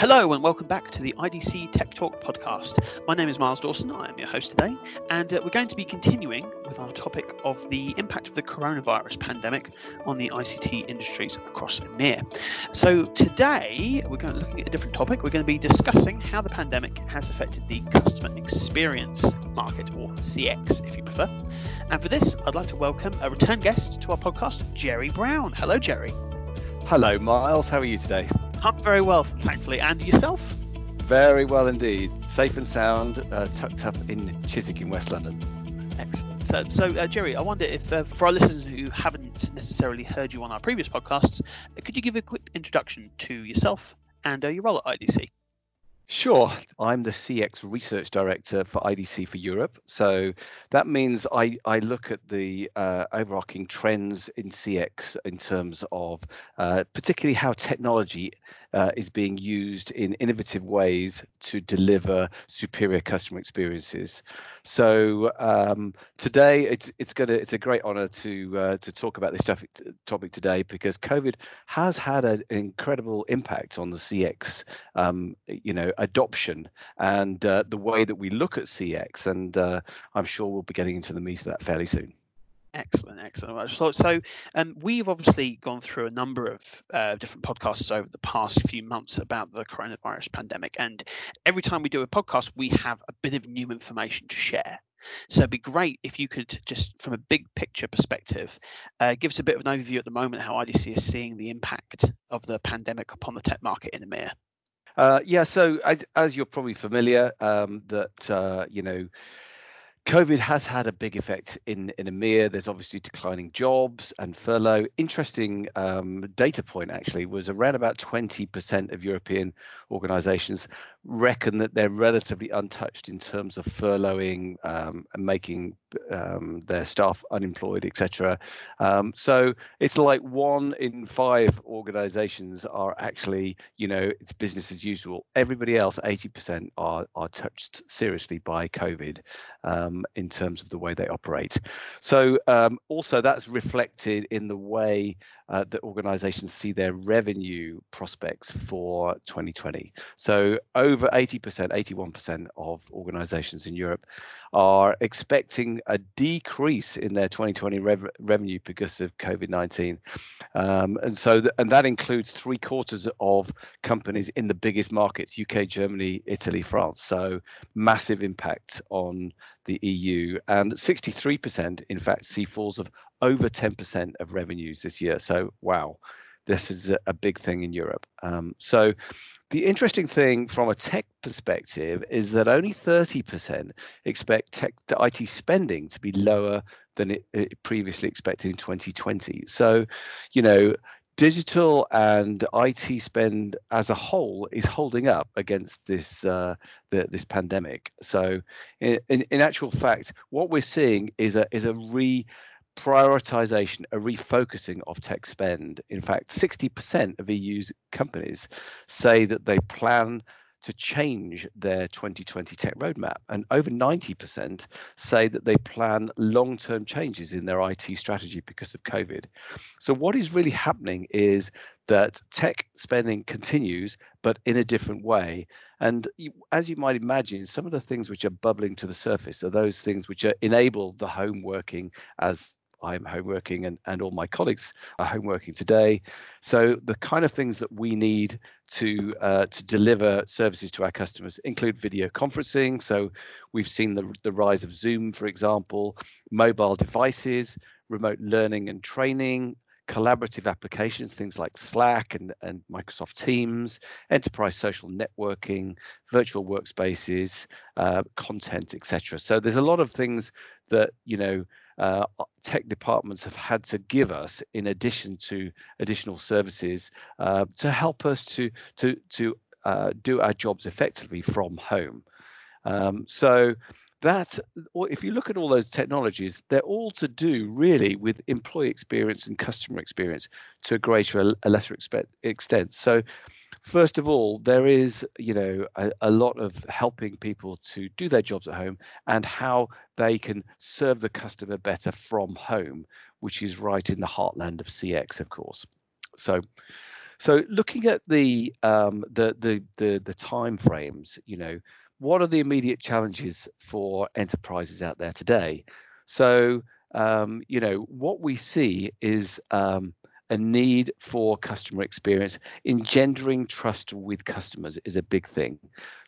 Hello and welcome back to the IDC Tech Talk podcast. My name is Miles Dawson. I am your host today, and uh, we're going to be continuing with our topic of the impact of the coronavirus pandemic on the ICT industries across EMEA. So today we're going to looking at a different topic. We're going to be discussing how the pandemic has affected the customer experience market, or CX, if you prefer. And for this, I'd like to welcome a return guest to our podcast, Jerry Brown. Hello, Jerry. Hello, Miles. How are you today? I'm very well, thankfully. And yourself? Very well indeed. Safe and sound, uh, tucked up in Chiswick in West London. Excellent. So, so uh, Jerry, I wonder if, uh, for our listeners who haven't necessarily heard you on our previous podcasts, could you give a quick introduction to yourself and uh, your role at IDC? Sure. I'm the CX Research Director for IDC for Europe. So that means I, I look at the uh, overarching trends in CX in terms of uh, particularly how technology uh, is being used in innovative ways to deliver superior customer experiences. So um, today it's it's gonna it's a great honor to uh, to talk about this topic topic today because COVID has had an incredible impact on the CX um, you know adoption and uh, the way that we look at CX and uh, I'm sure we'll be getting into the meat of that fairly soon. Excellent, excellent. So, so um, we've obviously gone through a number of uh, different podcasts over the past few months about the coronavirus pandemic, and every time we do a podcast, we have a bit of new information to share. So it'd be great if you could just, from a big picture perspective, uh, give us a bit of an overview at the moment how IDC is seeing the impact of the pandemic upon the tech market in EMEA. Uh, yeah, so as, as, you're probably familiar, um, that uh, you know COVID has had a big effect in, in EMEA. There's obviously declining jobs and furlough. Interesting um, data point actually was around about 20% of European organizations reckon that they're relatively untouched in terms of furloughing um, and making um, their staff unemployed, etc. Um, so it's like one in five organizations are actually, you know, it's business as usual. Everybody else, 80%, are, are touched seriously by COVID um, in terms of the way they operate. So um, also that's reflected in the way uh, that organizations see their revenue prospects for 2020. So over 80%, 81% of organizations in Europe are expecting a decrease in their 2020 rev- revenue because of COVID-19. Um, and so, th- and that includes three quarters of companies in the biggest markets, UK, Germany, Italy, France. So massive impact on the EU and 63% in fact see falls of over 10% of revenues this year. So, wow, this is a, a big thing in Europe. Um, so, the interesting thing from a tech perspective is that only 30% expect tech IT spending to be lower than it, it previously expected in 2020. So, you know, digital and IT spend as a whole is holding up against this uh, the, this pandemic. So, in, in, in actual fact, what we're seeing is a is a re prioritization, a refocusing of tech spend. In fact, 60% of EU's companies say that they plan to change their 2020 tech roadmap. And over 90% say that they plan long term changes in their IT strategy because of COVID. So, what is really happening is that tech spending continues, but in a different way. And as you might imagine, some of the things which are bubbling to the surface are those things which enable the home working as I'm homeworking and, and all my colleagues are homeworking today. So the kind of things that we need to uh, to deliver services to our customers include video conferencing. So we've seen the, the rise of Zoom, for example, mobile devices, remote learning and training, collaborative applications, things like Slack and, and Microsoft Teams, enterprise social networking, virtual workspaces, uh, content, etc. So there's a lot of things that you know uh, tech departments have had to give us in addition to additional services uh, to help us to to to uh, do our jobs effectively from home. Um, so that if you look at all those technologies, they're all to do really with employee experience and customer experience to a greater, a lesser extent. So first of all, there is, you know, a, a, lot of helping people to do their jobs at home and how they can serve the customer better from home, which is right in the heartland of CX, of course. So, So looking at the um, the the the the time frames, you know, what are the immediate challenges for enterprises out there today? So um, you know what we see is um, a need for customer experience. Engendering trust with customers is a big thing.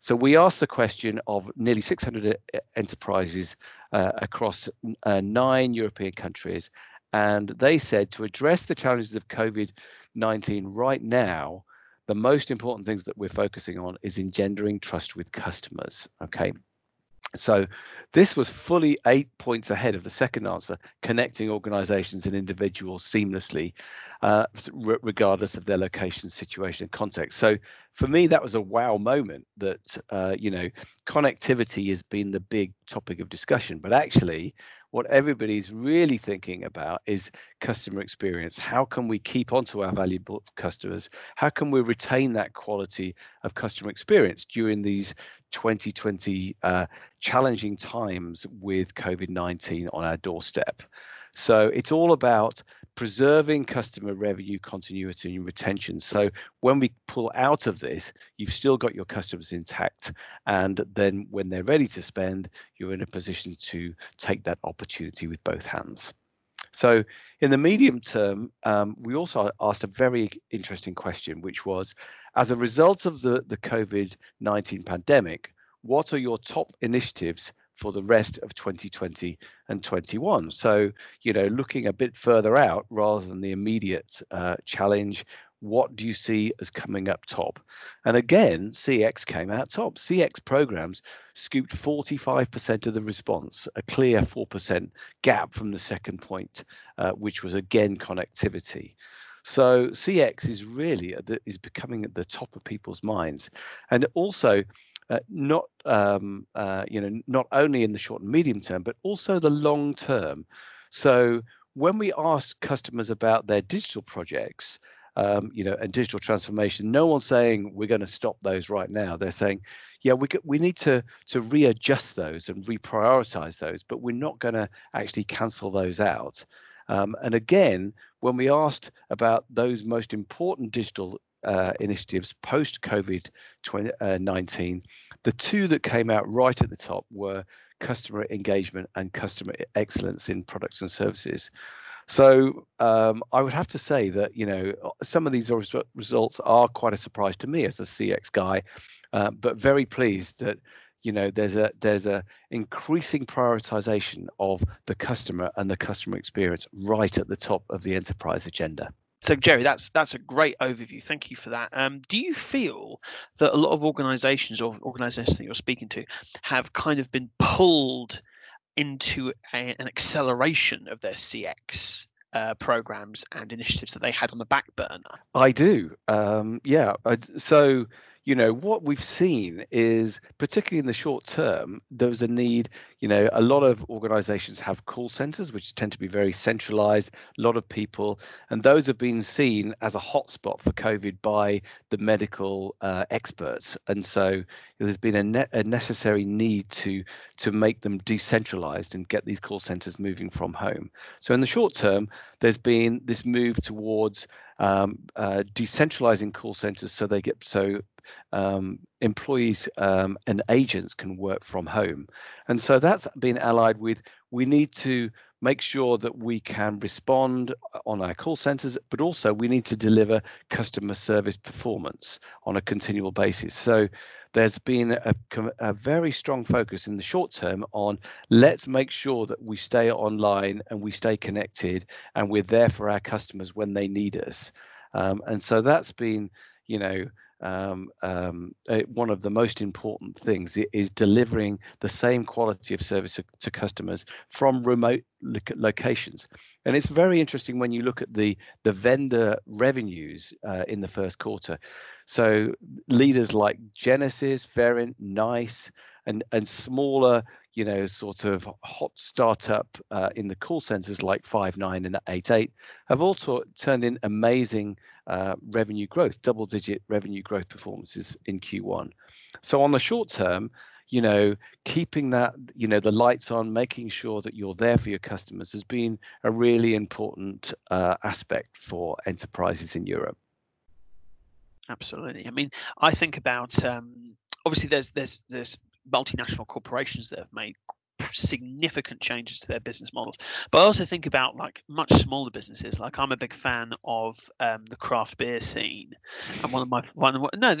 So we asked the question of nearly 600 uh, enterprises uh, across uh, nine European countries, and they said to address the challenges of COVID 19 right now, the most important things that we're focusing on is engendering trust with customers. Okay. So this was fully eight points ahead of the second answer, connecting organizations and individuals seamlessly, uh, regardless of their location, situation, and context. So for me, that was a wow moment that, uh, you know, connectivity has been the big topic of discussion, but actually what everybody's really thinking about is customer experience. How can we keep onto our valuable customers? How can we retain that quality of customer experience during these 2020 uh, challenging times with COVID 19 on our doorstep? So it's all about preserving customer revenue continuity and retention. So when we pull out of this, you've still got your customers intact. And then when they're ready to spend, you're in a position to take that opportunity with both hands. So in the medium term, um, we also asked a very interesting question, which was, as a result of the, the COVID-19 pandemic, what are your top initiatives for the rest of 2020 and 21. So, you know, looking a bit further out rather than the immediate uh, challenge, what do you see as coming up top? And again, CX came out top. CX programs scooped 45% of the response, a clear 4% gap from the second point, uh, which was again connectivity. So CX is really the, is becoming at the top of people's minds, and also uh, not um, uh, you know not only in the short and medium term, but also the long term. So when we ask customers about their digital projects, um, you know, and digital transformation, no one's saying we're going to stop those right now. They're saying, yeah, we we need to to readjust those and reprioritize those, but we're not going to actually cancel those out. Um, and again, when we asked about those most important digital uh, initiatives post COVID 19, the two that came out right at the top were customer engagement and customer excellence in products and services. So um, I would have to say that you know some of these results are quite a surprise to me as a CX guy, uh, but very pleased that you know there's a there's a increasing prioritization of the customer and the customer experience right at the top of the enterprise agenda. So, Jerry, that's that's a great overview. Thank you for that. Um, do you feel that a lot of organisations or organisations that you're speaking to have kind of been pulled into a, an acceleration of their CX uh, programs and initiatives that they had on the back burner? I do. Um, yeah. So you know what we've seen is particularly in the short term there was a need you know a lot of organizations have call centers which tend to be very centralized a lot of people and those have been seen as a hotspot for covid by the medical uh, experts. And so there's been a, ne- a necessary need to to make them decentralized and get these call centers moving from home. So in the short term there's been this move towards um, uh, decentralizing call centers so they get so um, employees um, and agents can work from home. And so that's been allied with we need to make sure that we can respond on our call centers, but also we need to deliver customer service performance on a continual basis. So there's been a, a, very strong focus in the short term on let's make sure that we stay online and we stay connected and we're there for our customers when they need us. Um, and so that's been, you know, um, um, uh, one of the most important things is delivering the same quality of service to, to customers from remote lo- locations. And it's very interesting when you look at the the vendor revenues uh, in the first quarter. So leaders like Genesys, Verint, Nice, and and smaller, you know, sort of hot startup uh, in the call centers like Five9 and 88 have also turned in amazing uh, revenue growth, double-digit revenue growth performances in Q1. So on the short term, you know, keeping that, you know, the lights on, making sure that you're there for your customers has been a really important uh, aspect for enterprises in Europe. Absolutely. I mean, I think about um, obviously there's there's there's multinational corporations that have made significant changes to their business models. But I also think about like much smaller businesses. Like I'm a big fan of um, the craft beer scene, and one of my one of, no,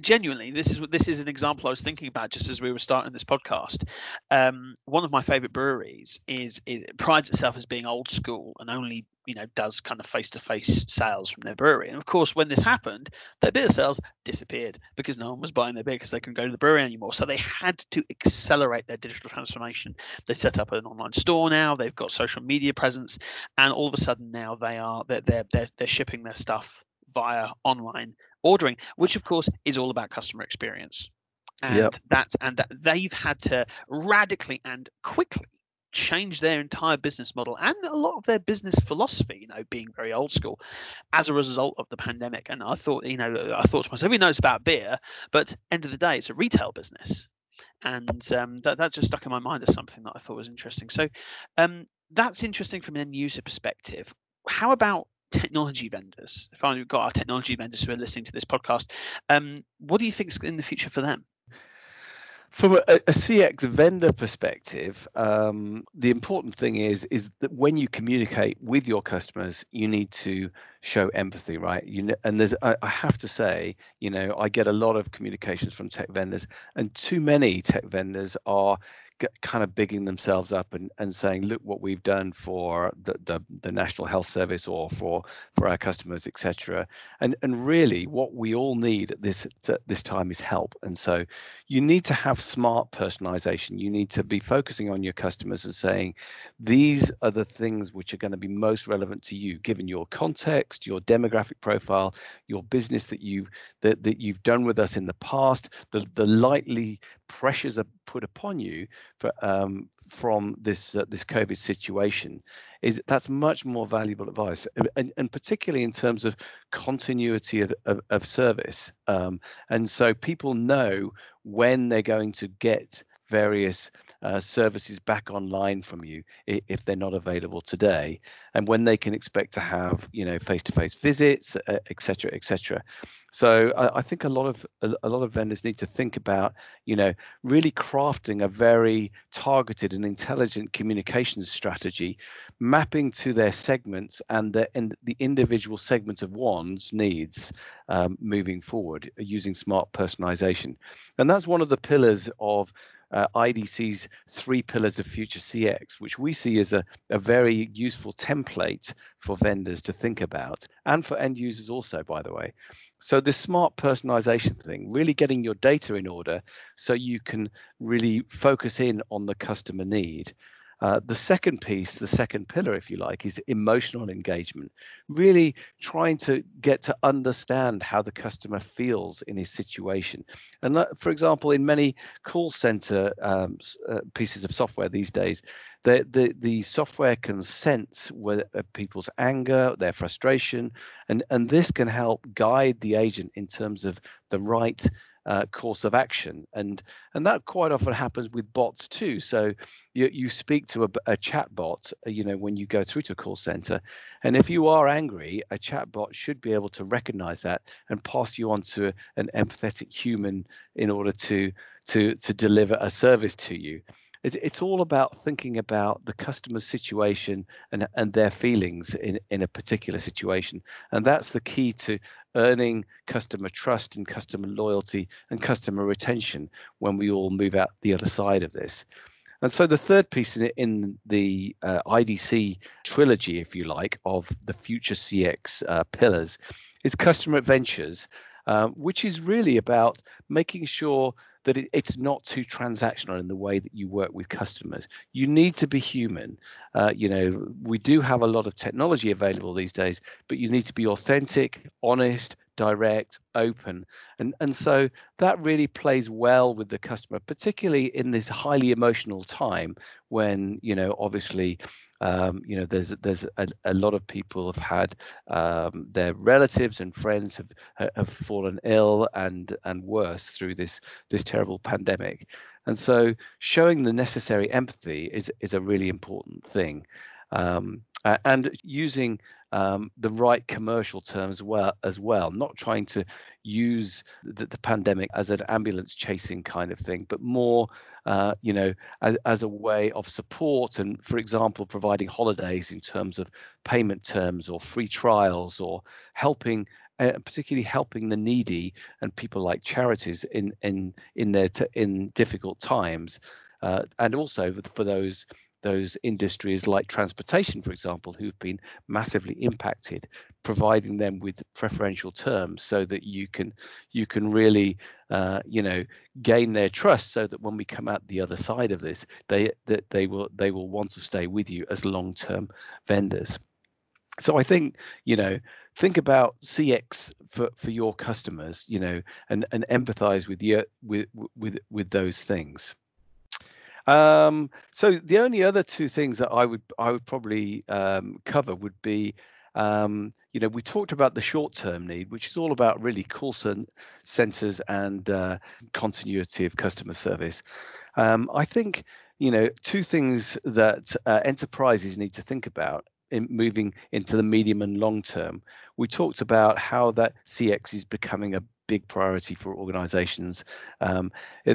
genuinely, this is what this is an example I was thinking about just as we were starting this podcast. Um, one of my favorite breweries is is prides itself as being old school and only you know does kind of face-to-face sales from their brewery. And of course when this happened their beer sales disappeared because no one was buying their beer because they couldn't go to the brewery anymore. So they had to accelerate their digital transformation. They set up an online store now. They've got social media presence. And all of a sudden now they are they're they're, they're, they're shipping their stuff via online ordering which of course is all about customer experience. And yep. that's and that they've had to radically and quickly change their entire business model and a lot of their business philosophy, you know, being very old school as a result of the pandemic. And I thought, you know, I thought to myself, we know about beer, but end of the day, it's a retail business. And um, that, that just stuck in my mind as something that I thought was interesting. So um, that's interesting from an end user perspective. How about technology vendors? If I've got our technology vendors who are listening to this podcast, um, what do you think is in the future for them? From a, a, CX vendor perspective, um, the important thing is is that when you communicate with your customers, you need to show empathy, right? You know, and there's I, I have to say, you know, I get a lot of communications from tech vendors, and too many tech vendors are kind of bigging themselves up and, and saying, look what we've done for the, the, the National Health Service or for for our customers, etc. And and really, what we all need at this at this time is help. And so, you need to have smart personalization. You need to be focusing on your customers and saying, these are the things which are going to be most relevant to you, given your context, your demographic profile, your business that you that, that you've done with us in the past, the the likely pressures are put upon you for, um, from this uh, this COVID situation is that's much more valuable advice, and, and particularly in terms of continuity of, of, of service. Um, and so people know when they're going to get various uh, services back online from you if they're not available today. And when they can expect to have you know face-to-face visits etc uh, etc so I, I, think a lot of a, a, lot of vendors need to think about you know really crafting a very targeted and intelligent communications strategy mapping to their segments and the and the individual segments of one's needs um, moving forward using smart personalization. And that's one of the pillars of uh, IDC's three pillars of future CX, which we see as a, a very useful template for vendors to think about and for end users also, by the way. So, this smart personalization thing, really getting your data in order so you can really focus in on the customer need. Uh, the second piece, the second pillar, if you like, is emotional engagement. Really trying to get to understand how the customer feels in his situation. And that, for example, in many call center um, uh, pieces of software these days, the, the, the software can sense where, uh, people's anger, their frustration, and, and this can help guide the agent in terms of the right uh, course of action and and that quite often happens with bots too. So you, you speak to a, a chat bot uh, you know when you go through to a call center and if you are angry a chat bot should be able to recognize that and pass you on to an empathetic human in order to to to deliver a service to you it's, it's all about thinking about the customer's situation and, and their feelings in, in a particular situation. And that's the key to earning customer trust and customer loyalty and customer retention when we all move out the other side of this. And so the third piece in, in the uh, IDC trilogy, if you like, of the future CX uh, pillars is customer adventures, uh, which is really about making sure that it, it's not too transactional in the way that you work with customers. You need to be human. Uh, you know, we do have a lot of technology available these days, but you need to be authentic, honest, direct, open. And, and so that really plays well with the customer, particularly in this highly emotional time when, you know, obviously, um, you know, there's there's a, a, lot of people have had um, their relatives and friends have have fallen ill and and worse through this this terrible pandemic, and so showing the necessary empathy is is a really important thing. Um, and using um, the right commercial terms well as well, not trying to use the, the pandemic as an ambulance chasing kind of thing, but more, uh, you know, as, as a way of support and, for example, providing holidays in terms of payment terms or free trials or helping uh, particularly helping the needy and people like charities in in in their t- in difficult times, uh, and also for those those industries like transportation, for example, who've been massively impacted, providing them with preferential terms so that you can you can really uh, you know gain their trust, so that when we come out the other side of this, they that they will they will want to stay with you as long-term vendors. So I think you know think about CX for, for your customers, you know, and and empathize with you with with with those things. Um, so the only other two things that I would I would probably um, cover would be, um, you know, we talked about the short-term need, which is all about really call centers and uh, continuity of customer service. Um, I think you know two things that uh, enterprises need to think about in moving into the medium and long term. We talked about how that CX is becoming a big priority for organizations um,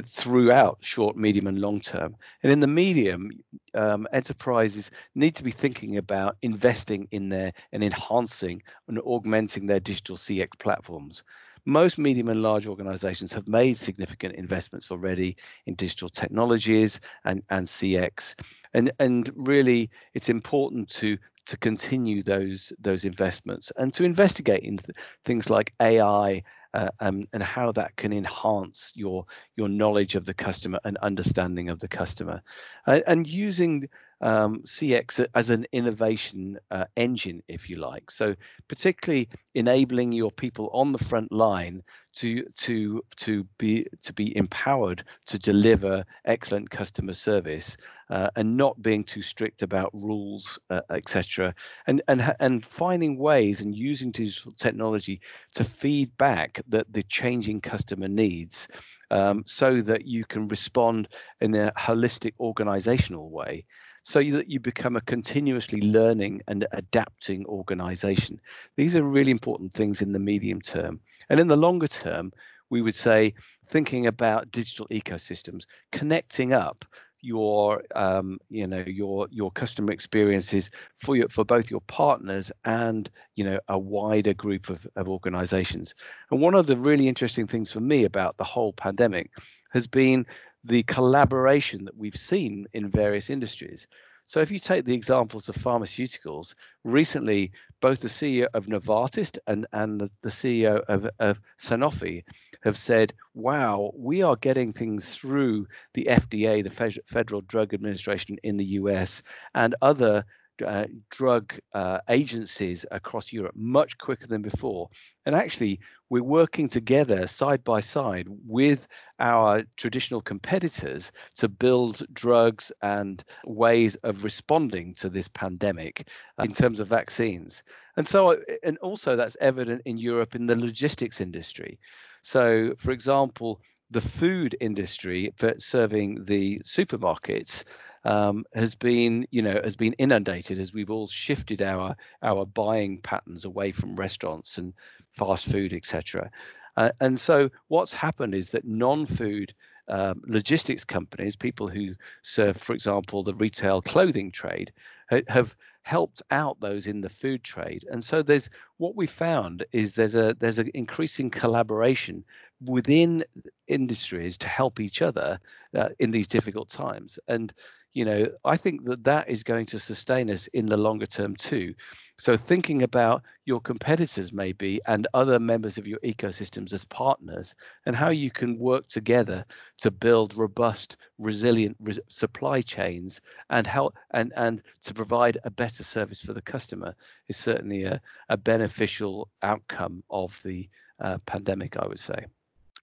throughout short, medium, and long term. And in the medium, um, enterprises need to be thinking about investing in their and enhancing and augmenting their digital CX platforms. Most medium and large organizations have made significant investments already in digital technologies and, and CX. And, and really, it's important to to continue those those investments and to investigate into things like AI uh, um, and how that can enhance your your knowledge of the customer and understanding of the customer, uh, and using um, CX as an innovation uh, engine, if you like. So particularly enabling your people on the front line to to to be to be empowered to deliver excellent customer service uh, and not being too strict about rules, uh, etc. And and and finding ways and using digital technology to feed back the the changing customer needs. Um, so that you can respond in a holistic organizational way so that you become a continuously learning and adapting organization. These are really important things in the medium term. And in the longer term, we would say thinking about digital ecosystems, connecting up your um, you know your your customer experiences for your for both your partners and you know a wider group of, of organizations and one of the really interesting things for me about the whole pandemic has been the collaboration that we've seen in various industries. So, if you take the examples of pharmaceuticals, recently both the CEO of Novartis and, and the, the CEO of, of Sanofi have said, wow, we are getting things through the FDA, the Federal Drug Administration in the US, and other uh, drug uh, agencies across Europe much quicker than before. And actually, we're working together side by side with our traditional competitors to build drugs and ways of responding to this pandemic uh, in terms of vaccines. And so, and also that's evident in Europe in the logistics industry. So, for example, the food industry for serving the supermarkets um, has been, you know, has been inundated as we've all shifted our our buying patterns away from restaurants and fast food, etc. Uh, and so what's happened is that non-food um, logistics companies, people who serve, for example, the retail clothing trade, ha- have helped out those in the food trade. And so there's what we found is there's a there's an increasing collaboration within industries to help each other uh, in these difficult times. And you know, I think that that is going to sustain us in the longer term too. So thinking about your competitors maybe and other members of your ecosystems as partners and how you can work together to build robust, resilient re- supply chains and help and and to provide a better service for the customer is certainly a, a beneficial outcome of the uh, pandemic, I would say.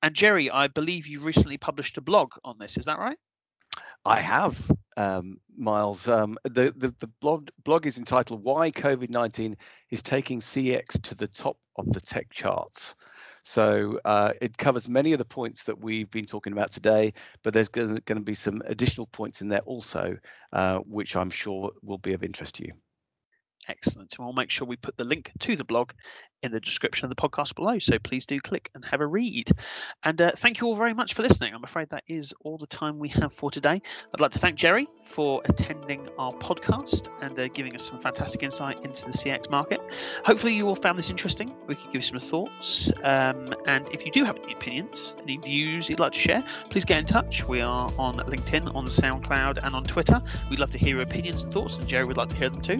And Jerry, I believe you recently published a blog on this. Is that right? I have, um, Miles. Um, the, the, the blog, blog is entitled Why COVID 19 is Taking CX to the Top of the Tech Charts. So uh, it covers many of the points that we've been talking about today, but there's going to be some additional points in there also, uh, which I'm sure will be of interest to you. Excellent. And we'll make sure we put the link to the blog in the description of the podcast below. So please do click and have a read. And uh, thank you all very much for listening. I'm afraid that is all the time we have for today. I'd like to thank Jerry for attending our podcast and uh, giving us some fantastic insight into the CX market. Hopefully, you all found this interesting. We could give you some thoughts. Um, and if you do have any opinions, any views you'd like to share, please get in touch. We are on LinkedIn, on SoundCloud, and on Twitter. We'd love to hear your opinions and thoughts, and Jerry would like to hear them too.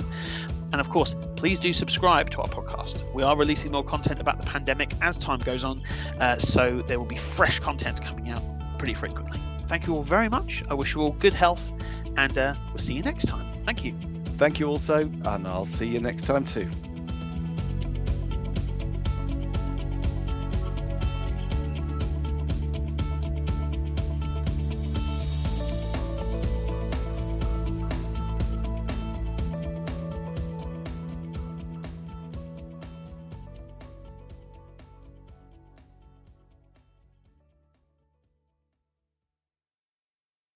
And of course, please do subscribe to our podcast. We are releasing more content about the pandemic as time goes on, uh, so there will be fresh content coming out pretty frequently. Thank you all very much. I wish you all good health, and uh, we'll see you next time. Thank you. Thank you also, and I'll see you next time too.